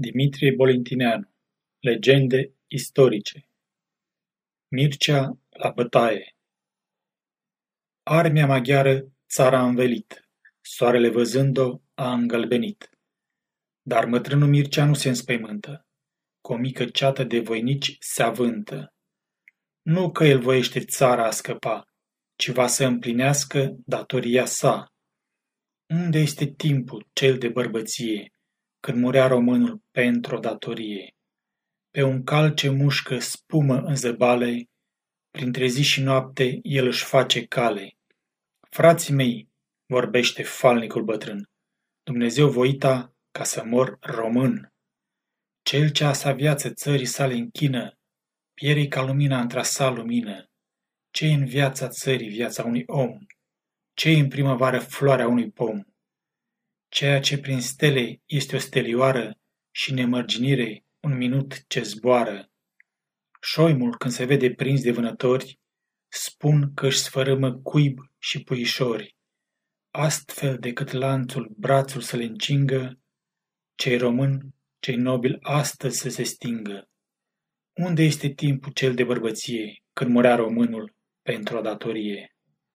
Dimitrie Bolintineanu Legende istorice Mircea la bătaie Armia maghiară țara a învelit, soarele văzând-o a îngălbenit. Dar mătrânul Mircea nu se înspăimântă, cu o mică ceată de voinici se avântă. Nu că el voiește țara a scăpa, ci va să împlinească datoria sa. Unde este timpul cel de bărbăție, când murea românul pentru o datorie. Pe un cal ce mușcă spumă în zăbale, printre zi și noapte el își face cale. Frații mei, vorbește falnicul bătrân, Dumnezeu voita ca să mor român. Cel ce a sa viață țării sale închină, pieri ca lumina într-a sa lumină. ce în viața țării viața unui om? ce în primăvară floarea unui pom? Ceea ce prin stele este o stelioară și nemărginire un minut ce zboară. Șoimul, când se vede prins de vânători, spun că își sfărâmă cuib și puișori. Astfel decât lanțul brațul să le încingă, cei român, cei nobili astăzi să se stingă. Unde este timpul cel de bărbăție, când murea românul pentru o datorie?